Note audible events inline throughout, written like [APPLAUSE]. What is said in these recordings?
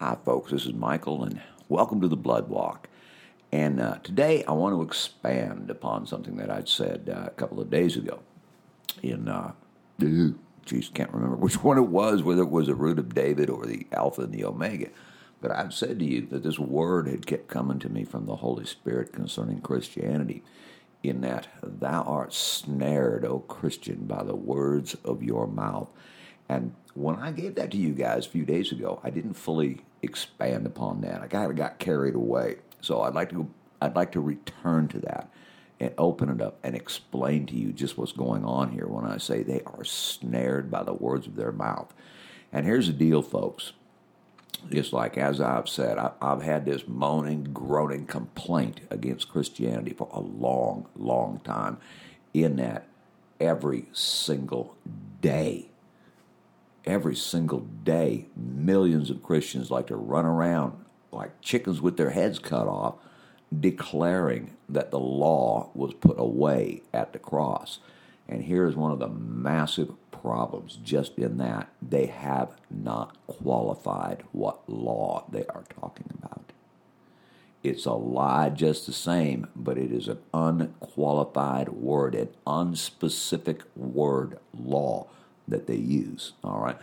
Hi, folks. This is Michael, and welcome to the Blood Walk. And uh, today I want to expand upon something that I'd said uh, a couple of days ago. In, uh, geez, can't remember which [LAUGHS] one it was, whether it was the root of David or the Alpha and the Omega. But I've said to you that this word had kept coming to me from the Holy Spirit concerning Christianity, in that thou art snared, O Christian, by the words of your mouth. And when I gave that to you guys a few days ago, I didn't fully expand upon that. I kind of got carried away. So I'd like to go, I'd like to return to that and open it up and explain to you just what's going on here when I say they are snared by the words of their mouth. And here's the deal, folks. Just like as I've said, I, have had this moaning, groaning complaint against Christianity for a long, long time, in that every single day every single day, millions of Christians like to run around like chickens with their heads cut off, declaring that the law was put away at the cross. And here is one of the massive problems just in that they have not qualified what law they are talking about. It's a lie just the same, but it is an unqualified word, an unspecific word, law that they use. All right.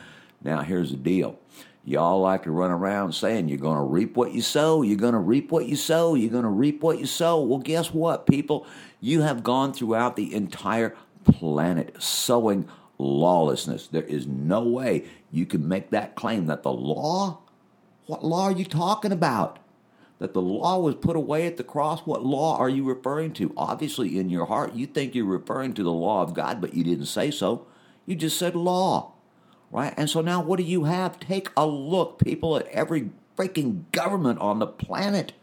Now, here's the deal. Y'all like to run around saying you're going to reap what you sow, you're going to reap what you sow, you're going to reap what you sow. Well, guess what, people? You have gone throughout the entire planet sowing lawlessness. There is no way you can make that claim that the law, what law are you talking about? That the law was put away at the cross. What law are you referring to? Obviously, in your heart, you think you're referring to the law of God, but you didn't say so. You just said law, right? And so now what do you have? Take a look, people, at every freaking government on the planet.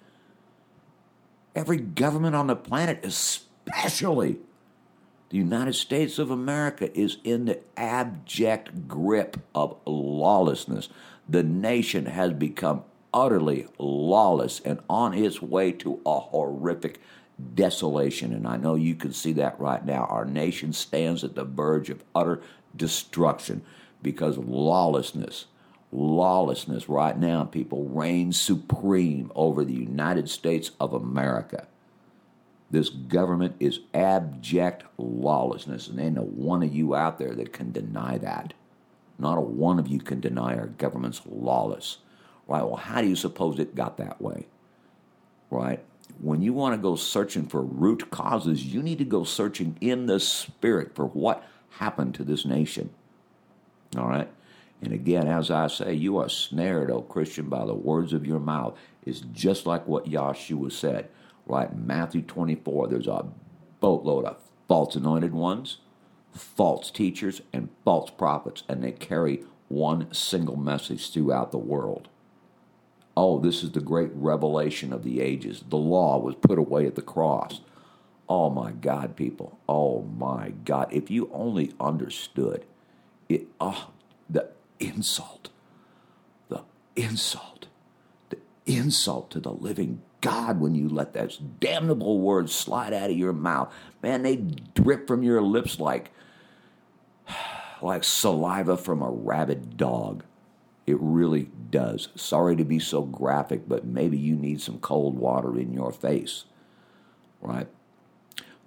Every government on the planet, especially the United States of America, is in the abject grip of lawlessness. The nation has become utterly lawless and on its way to a horrific desolation. And I know you can see that right now. Our nation stands at the verge of utter destruction because lawlessness, lawlessness right now, people reign supreme over the United States of America. This government is abject lawlessness, and ain't a one of you out there that can deny that. Not a one of you can deny our government's lawless. Right? Well, how do you suppose it got that way? Right? When you want to go searching for root causes, you need to go searching in the spirit for what happened to this nation. All right? And again, as I say, you are snared, O Christian, by the words of your mouth. It's just like what Yahshua said, right? Matthew 24, there's a boatload of false anointed ones, false teachers, and false prophets, and they carry one single message throughout the world. Oh, this is the great revelation of the ages. The law was put away at the cross. Oh my God, people. Oh my God. If you only understood it, oh, the insult, the insult, the insult to the living God when you let those damnable words slide out of your mouth. Man, they drip from your lips like, [SIGHS] like saliva from a rabid dog. It really does. Sorry to be so graphic, but maybe you need some cold water in your face. Right?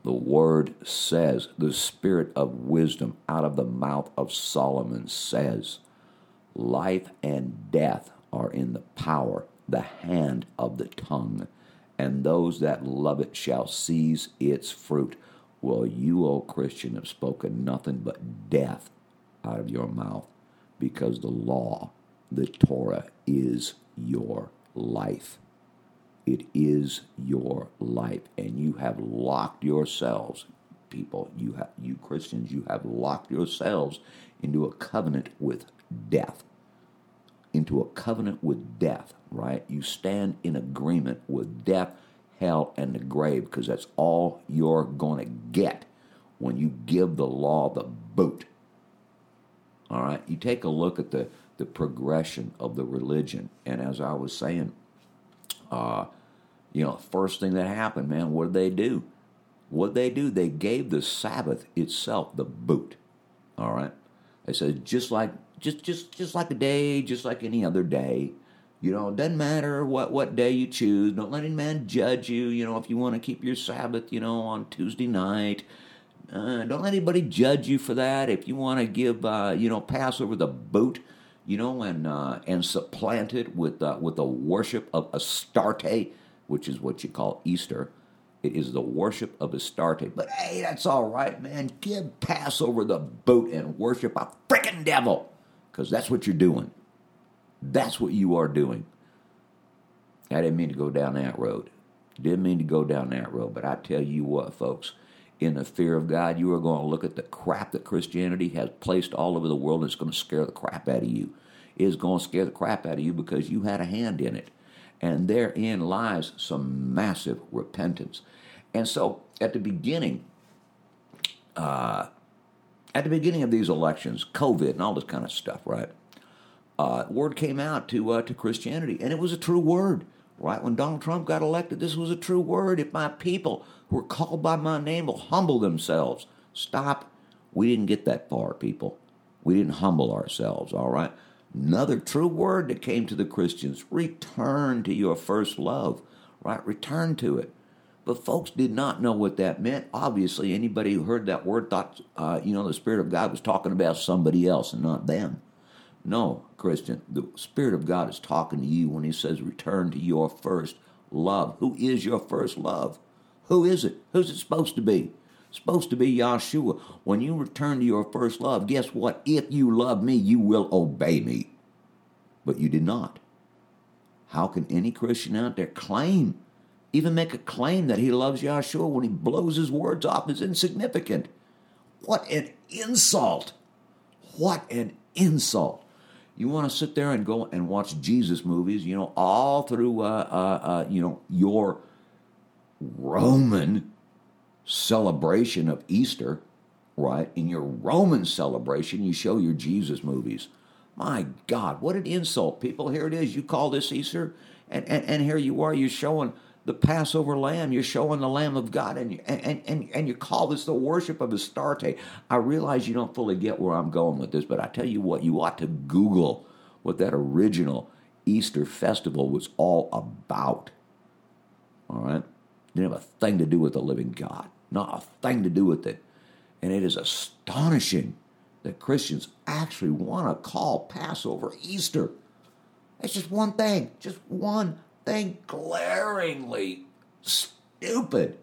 The word says, the spirit of wisdom out of the mouth of Solomon says, life and death are in the power, the hand of the tongue, and those that love it shall seize its fruit. Well, you, O Christian, have spoken nothing but death out of your mouth because the law the Torah is your life. It is your life, and you have locked yourselves, people. You have, you Christians, you have locked yourselves into a covenant with death. Into a covenant with death, right? You stand in agreement with death, hell, and the grave because that's all you're going to get when you give the law the boot. All right? You take a look at the the progression of the religion. And as I was saying, uh, you know, first thing that happened, man, what did they do? What did they do? They gave the Sabbath itself the boot. All right. They said just like just just just like a day, just like any other day. You know, it doesn't matter what, what day you choose. Don't let any man judge you. You know, if you want to keep your Sabbath, you know, on Tuesday night, uh, don't let anybody judge you for that. If you want to give, uh, you know, Passover the boot, you know, and uh, and supplant it with uh, with the worship of Astarte, which is what you call Easter. It is the worship of Astarte. But hey, that's all right, man. Give Passover the boot and worship a freaking devil, because that's what you're doing. That's what you are doing. I didn't mean to go down that road. Didn't mean to go down that road. But I tell you what, folks in the fear of God, you are going to look at the crap that Christianity has placed all over the world and it's going to scare the crap out of you. It is going to scare the crap out of you because you had a hand in it. And therein lies some massive repentance. And so at the beginning, uh, at the beginning of these elections, COVID and all this kind of stuff, right? Uh, word came out to uh, to Christianity, and it was a true word. Right when Donald Trump got elected, this was a true word. If my people who are called by my name will humble themselves, stop. We didn't get that far, people. We didn't humble ourselves, all right? Another true word that came to the Christians return to your first love, right? Return to it. But folks did not know what that meant. Obviously, anybody who heard that word thought, uh, you know, the Spirit of God was talking about somebody else and not them. No, Christian, the Spirit of God is talking to you when He says, return to your first love. Who is your first love? Who is it? Who's it supposed to be? Supposed to be Yahshua. When you return to your first love, guess what? If you love me, you will obey me. But you did not. How can any Christian out there claim, even make a claim that he loves Yahshua when he blows his words off as insignificant? What an insult! What an insult! You want to sit there and go and watch Jesus movies, you know, all through, uh, uh, uh, you know, your Roman celebration of Easter, right? In your Roman celebration, you show your Jesus movies. My God, what an insult, people. Here it is. You call this Easter, and, and, and here you are. You're showing the Passover lamb. You're showing the Lamb of God, and you, and, and, and you call this the worship of Astarte. I realize you don't fully get where I'm going with this, but I tell you what, you ought to Google what that original Easter festival was all about. All right? Didn't have a thing to do with the living God, not a thing to do with it. And it is astonishing that Christians actually want to call Passover Easter. It's just one thing, just one thing glaringly stupid.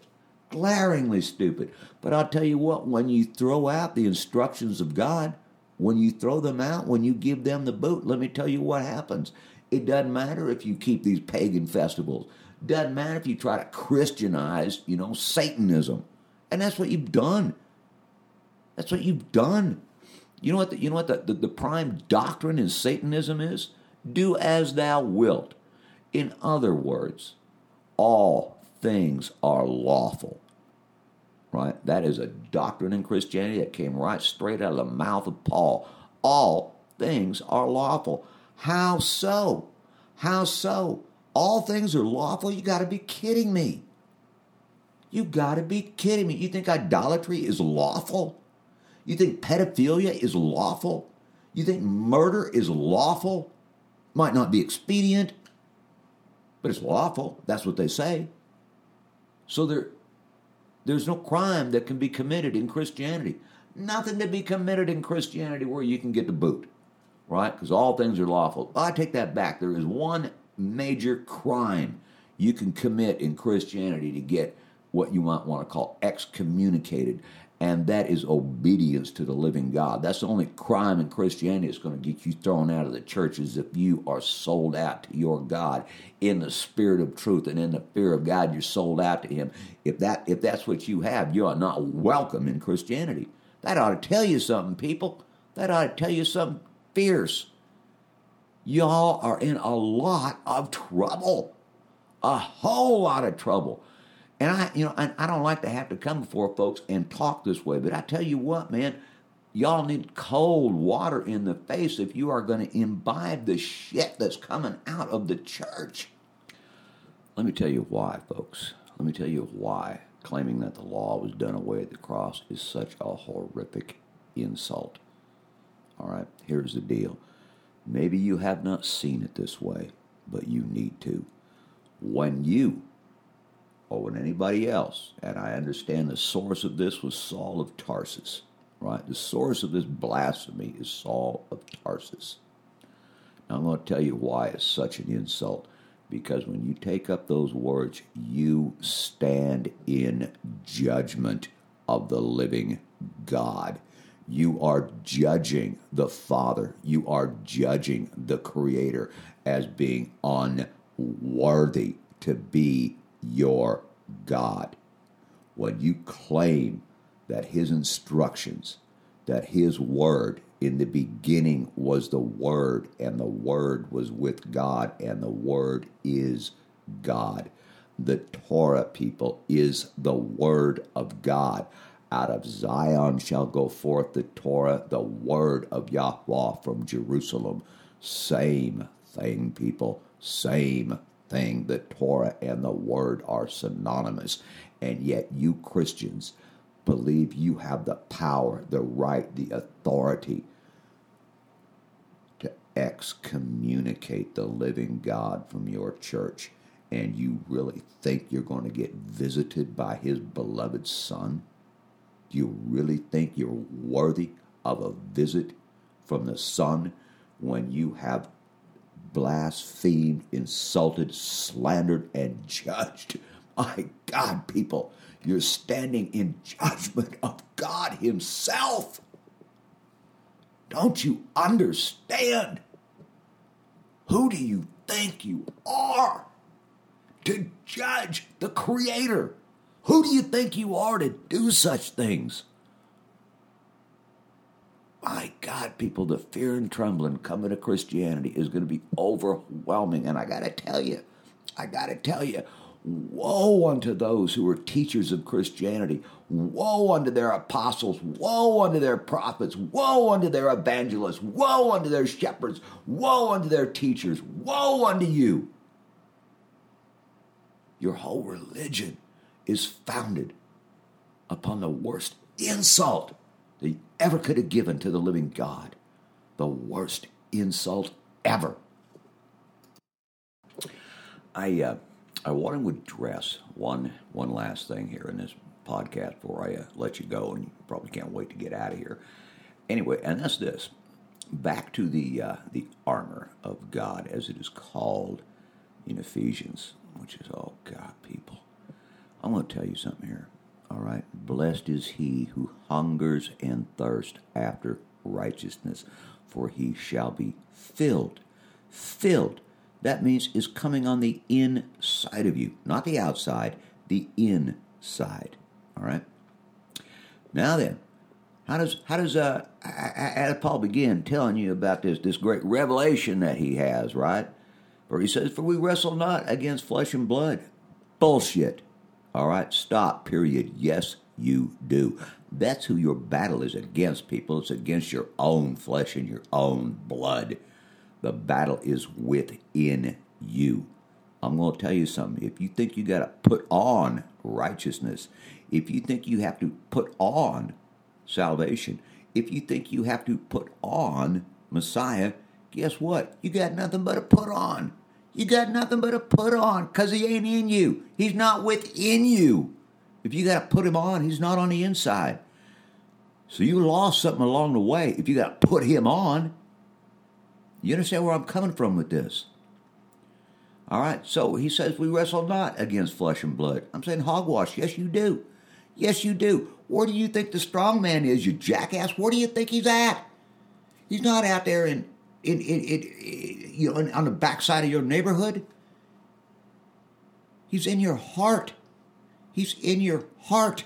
Glaringly stupid. But I'll tell you what, when you throw out the instructions of God, when you throw them out, when you give them the boot, let me tell you what happens. It doesn't matter if you keep these pagan festivals. Doesn't matter if you try to Christianize, you know, Satanism. And that's what you've done. That's what you've done. You know what the, you know what the, the, the prime doctrine in Satanism is? Do as thou wilt. In other words, all things are lawful. Right? That is a doctrine in Christianity that came right straight out of the mouth of Paul. All things are lawful. How so? How so? All things are lawful? You got to be kidding me. You got to be kidding me. You think idolatry is lawful? You think pedophilia is lawful? You think murder is lawful? Might not be expedient, but it's lawful. That's what they say. So there, there's no crime that can be committed in Christianity. Nothing to be committed in Christianity where you can get the boot, right? Because all things are lawful. I take that back. There is one major crime you can commit in Christianity to get what you might want to call excommunicated, and that is obedience to the living God. That's the only crime in Christianity that's going to get you thrown out of the church is if you are sold out to your God in the spirit of truth and in the fear of God. You're sold out to Him. If that if that's what you have, you are not welcome in Christianity. That ought to tell you something, people. That ought to tell you something fierce y'all are in a lot of trouble. A whole lot of trouble. And I, you know, I, I don't like to have to come before folks and talk this way, but I tell you what, man, y'all need cold water in the face if you are going to imbibe the shit that's coming out of the church. Let me tell you why, folks. Let me tell you why claiming that the law was done away at the cross is such a horrific insult. All right, here's the deal Maybe you have not seen it this way. but you need to. When you, or when anybody else, and I understand the source of this was Saul of Tarsus, right? The source of this blasphemy is Saul of Tarsus. Now, I'm going to tell you why it's such an insult. Because when you take up those words, you stand in judgment of the living God. You are judging the Father. You are judging the Creator as being unworthy to be your God. When you claim that His instructions, that His Word in the beginning was the Word, and the Word was with God, and the Word is God. The Torah, people, is the Word of God. Out of Zion shall go forth the Torah, the Word of Yahweh from Jerusalem. Same thing, people. Same thing. The Torah and the Word are synonymous. And yet, you Christians believe you have the power, the right, the authority to excommunicate the living God from your church. And you really think you're going to get visited by His beloved Son? Do you really think you're worthy of a visit from the Son when you have blasphemed, insulted, slandered, and judged? My God, people, you're standing in judgment of God Himself. Don't you understand? Who do you think you are to judge the Creator? Who do you think you are to do such things? My God, people, the fear and trembling coming to Christianity is going to be overwhelming. And I got to tell you, I got to tell you, woe unto those who are teachers of Christianity. Woe unto their apostles. Woe unto their prophets. Woe unto their evangelists. Woe unto their shepherds. Woe unto their teachers. Woe unto you. Your whole religion is founded upon the worst insult that you ever could have given to the living God. The worst insult ever. I uh, I want to address one one last thing here in this podcast before I uh, let you go, and you probably can't wait to get out of here. Anyway, and that's this. Back to the uh, the armor of God, as it is called in Ephesians, which is oh God, people. I'm going to tell you something here. All right, blessed is he who hungers and thirsts after righteousness, for he shall be filled. Filled. That means is coming on the inside of you, not the outside, the inside. All right. Now then, how does how does uh how Paul begin telling you about this this great revelation that he has, right? For he says, "For we wrestle not against flesh and blood." Bullshit. All right, stop. Period. Yes, you do. That's who your battle is against, people. It's against your own flesh and your own blood. The battle is within you. I'm going to tell you something. If you think you got to put on righteousness, if you think you have to put on salvation, if you think you have to put on Messiah, guess what? You got nothing but to put on. You got nothing but to put on because he ain't in you. He's not within you. If you got to put him on, he's not on the inside. So you lost something along the way if you got to put him on. You understand where I'm coming from with this? All right, so he says we wrestle not against flesh and blood. I'm saying hogwash. Yes, you do. Yes, you do. Where do you think the strong man is, you jackass? Where do you think he's at? He's not out there in, in, in, in you know, on the backside of your neighborhood. He's in your heart. He's in your heart.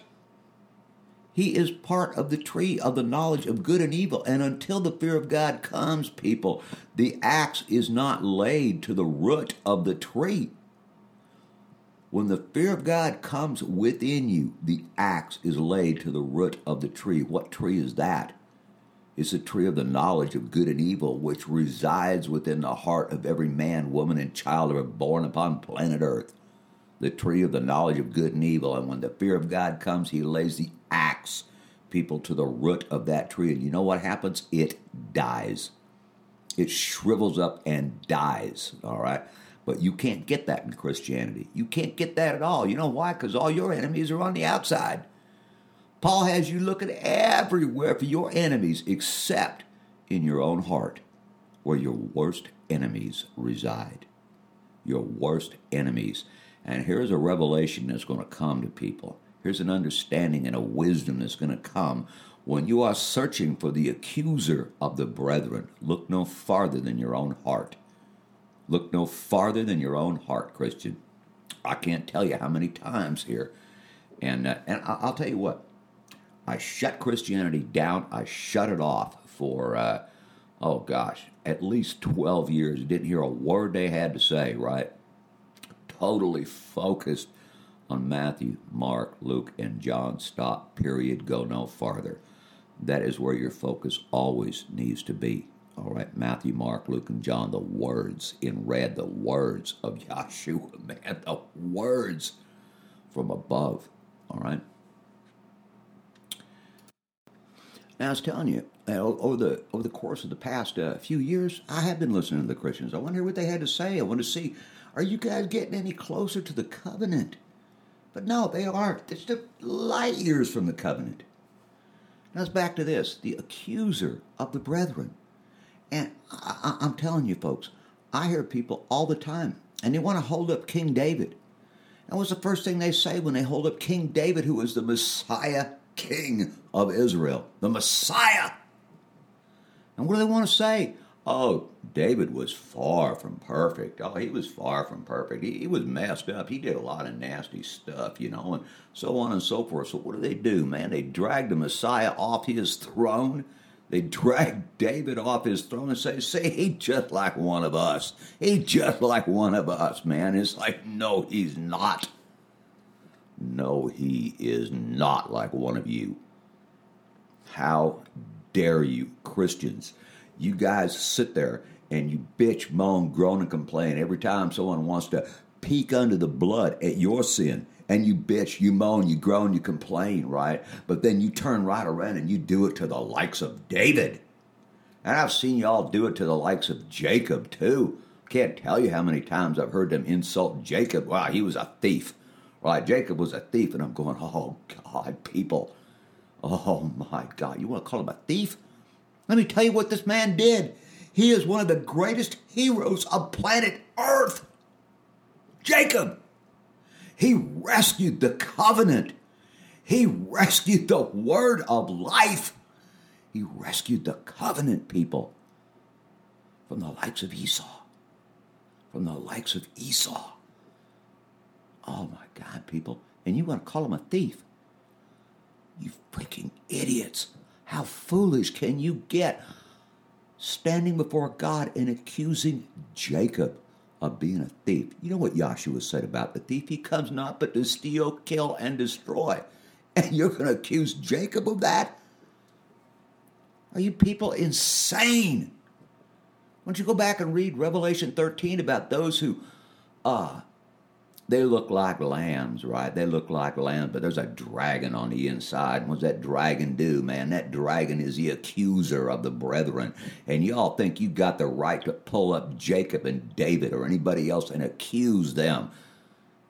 He is part of the tree of the knowledge of good and evil. And until the fear of God comes, people, the axe is not laid to the root of the tree. When the fear of God comes within you, the axe is laid to the root of the tree. What tree is that? It's the tree of the knowledge of good and evil, which resides within the heart of every man, woman, and child are born upon planet Earth the tree of the knowledge of good and evil. And when the fear of God comes, he lays the axe, people, to the root of that tree. And you know what happens? It dies. It shrivels up and dies, all right? But you can't get that in Christianity. You can't get that at all. You know why? Because all your enemies are on the outside. Paul has you looking everywhere for your enemies except in your own heart, where your worst enemies reside. Your worst enemies. And here's a revelation that's going to come to people. Here's an understanding and a wisdom that's going to come when you are searching for the accuser of the brethren. Look no farther than your own heart. Look no farther than your own heart, Christian. I can't tell you how many times here. And, uh, and I'll tell you what, I shut Christianity down. I shut it off for, uh, oh gosh, at least 12 years. Didn't hear a word they had to say, right? Totally focused on Matthew, Mark, Luke, and John. Stop, period, go no farther. That is where your focus always needs to be. All right, Matthew, Mark, Luke, and John, the words in red, the words of [LAUGHS] Yahshua, man, the words from above. All right. I was telling you, over the over the course of the past uh, few years, I have been listening to the Christians. I wonder what they had to say. I want to see, are you guys getting any closer to the covenant? But no, they aren't. They're still light years from the covenant. Now it's back to this: the accuser of the brethren. And I, I'm telling you, folks, I hear people all the time, and they want to hold up King David. And what's the first thing they say when they hold up King David, who was the Messiah King of Israel, the Messiah? And what do they want to say? Oh, David was far from perfect. Oh, he was far from perfect. He, he, was messed up. He did a lot of nasty stuff, you know, and so on and so forth. So, what do they do, man? They drag the Messiah off his throne they drag [LAUGHS] David off his throne and say, "Say he's just like one of us. He's just like one of us, man." It's like, no, he's not. No, he is not like one of you. How dare you, Christians? You guys sit there and you bitch, moan, groan, and complain every time someone wants to peek under the blood at your sin and you bitch, you moan, you groan, you complain, right? But then you turn right around and you do it to the likes of David. And I've seen y'all do it to the likes of Jacob too. Can't tell you how many times I've heard them insult Jacob. Wow, he was a thief. Right, Jacob was a thief, and I'm going, oh God, people. Oh my God, you want to call him a thief? Let me tell you what this man did. He is one of the greatest heroes of planet Earth. Jacob. He rescued the covenant. He rescued the word of life. He rescued the covenant people from the likes of Esau. From the likes of Esau. Oh my God, people. And you want to call him a thief? You freaking idiots. How foolish can you get standing before God and accusing Jacob of being a thief. You know what Yahshua said about the thief? He comes not but to steal, kill, and destroy. [LAUGHS] And you're going to accuse Jacob of that? Are you people insane? Why don't you go back and read Revelation 13 about those who uh, they look like lambs, right? They look like lambs, but there's a dragon on the inside. What's that dragon do, man? That dragon is the accuser of the brethren. And y'all think you got the right to pull up Jacob and David or anybody else and accuse them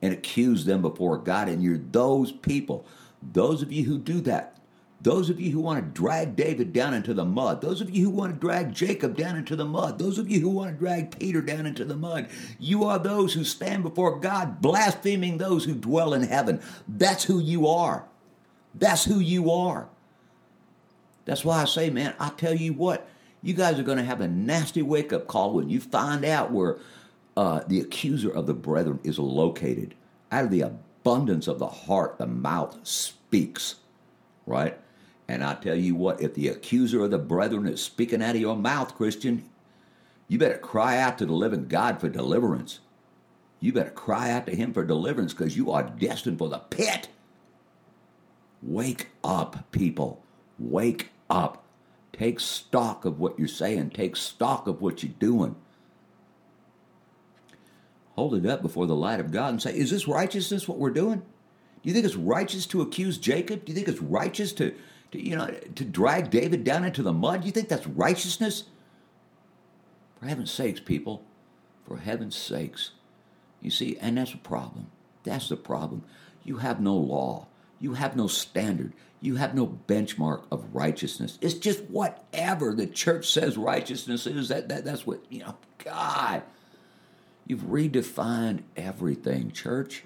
and accuse them before God. And you're those people. Those of you who do that, those of you who want to drag David down into the mud, those of you who want to drag Jacob down into the mud, those of you who want to drag Peter down into the mud, you are those who stand before God blaspheming those who dwell in heaven. That's who you are. That's who you are. That's why I say, man, I tell you what, you guys are going to have a nasty wake up call when you find out where uh, the accuser of the brethren is located. Out of the abundance of the heart, the mouth speaks, right? And I tell you what, if the accuser of the brethren is speaking out of your mouth, Christian, you better cry out to the living God for deliverance. You better cry out to Him for deliverance because you are destined for the pit. Wake up, people. Wake up. Take stock of what you're saying, take stock of what you're doing. Hold it up before the light of God and say, Is this righteousness what we're doing? Do you think it's righteous to accuse Jacob? Do you think it's righteous to to, you know, to drag David down into the mud? You think that's righteousness? For heaven's sakes, people. For heaven's sakes. You see, and that's a problem. That's the problem. You have no law. You have no standard. You have no benchmark of righteousness. It's just whatever the church says righteousness is. That, that that's what you know. God, you've redefined everything, church.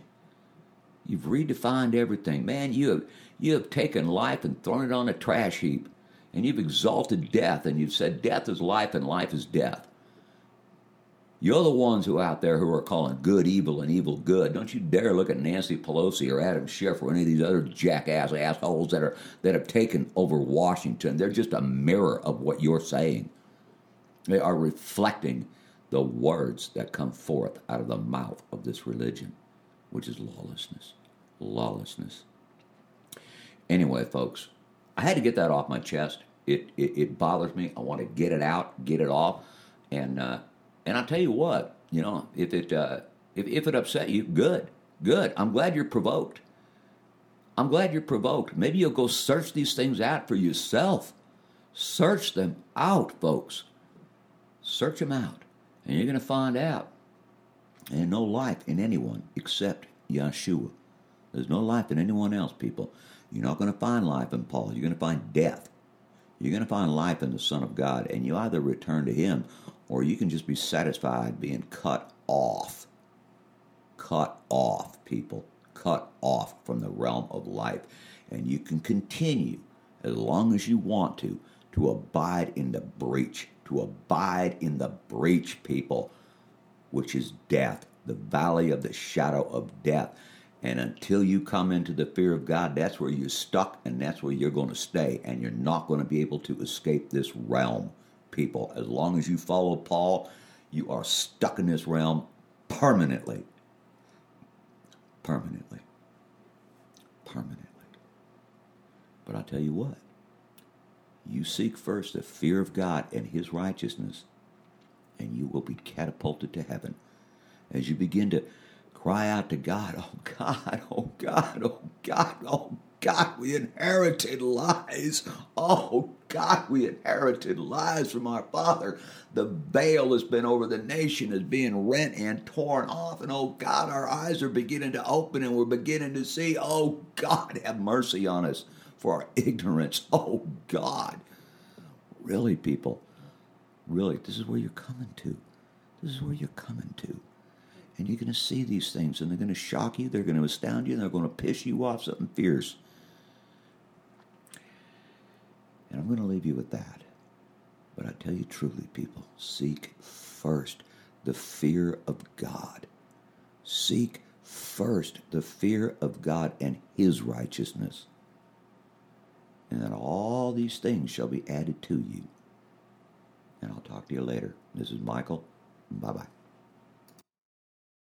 You've redefined everything, man. You have you have taken life and thrown it on a trash heap, and you've exalted death, and you've said death is life and life is death. You're the ones who are out there who are calling good evil and evil good. Don't you dare look at Nancy Pelosi or Adam Schiff or any of these other jackass assholes that are that have taken over Washington. They're just a mirror of what you're saying. They are reflecting the words that come forth out of the mouth of this religion, which is lawlessness. Lawlessness. Anyway, folks, I had to get that off my chest. It it, it bothers me. I want to get it out, get it off, and. Uh, and I'll tell you what, you know, if it uh, if if it upset you, good, good. I'm glad you're provoked. I'm glad you're provoked. Maybe you'll go search these things out for yourself. Search them out, folks. Search them out, and you're going to find out. There's no life in anyone except Yeshua. There's no life in anyone else, people. You're not going to find life in Paul. You're going to find death. You're going to find life in the Son of God, and you either return to Him or you can just be satisfied being cut off. Cut off, people. Cut off from the realm of life. And you can continue as long as you want to to abide in the breach, to abide in the breach, people, which is death, the valley of the shadow of death. And until you come into the fear of God, that's where you're stuck and that's where you're going to stay. And you're not going to be able to escape this realm people. As long as you follow Paul, you are stuck in this realm permanently. Permanently. Permanently. But I'll tell you what, you seek first the fear of God and His righteousness, and you will be catapulted to heaven. As you begin to cry out to God, oh God, oh God, oh God, oh God, we inherited lies. Oh, God, we inherited lies from our father. The veil has been over the nation is being rent and torn off. And oh, God, our eyes are beginning to open and we're beginning to see. Oh, God, have mercy on us for our ignorance. Oh, God. Really, people, really, this is where you're coming to. This is where you're coming to. And you're going to see these things, and they're going to shock you, they're going to astound you, they're going to piss you off something fierce. And I'm going to leave you with that. But I tell you truly, people, seek first the fear of God. Seek first the fear of God and His righteousness. And then all these things shall be added to you. And I'll talk to you later. This is Michael. Bye bye.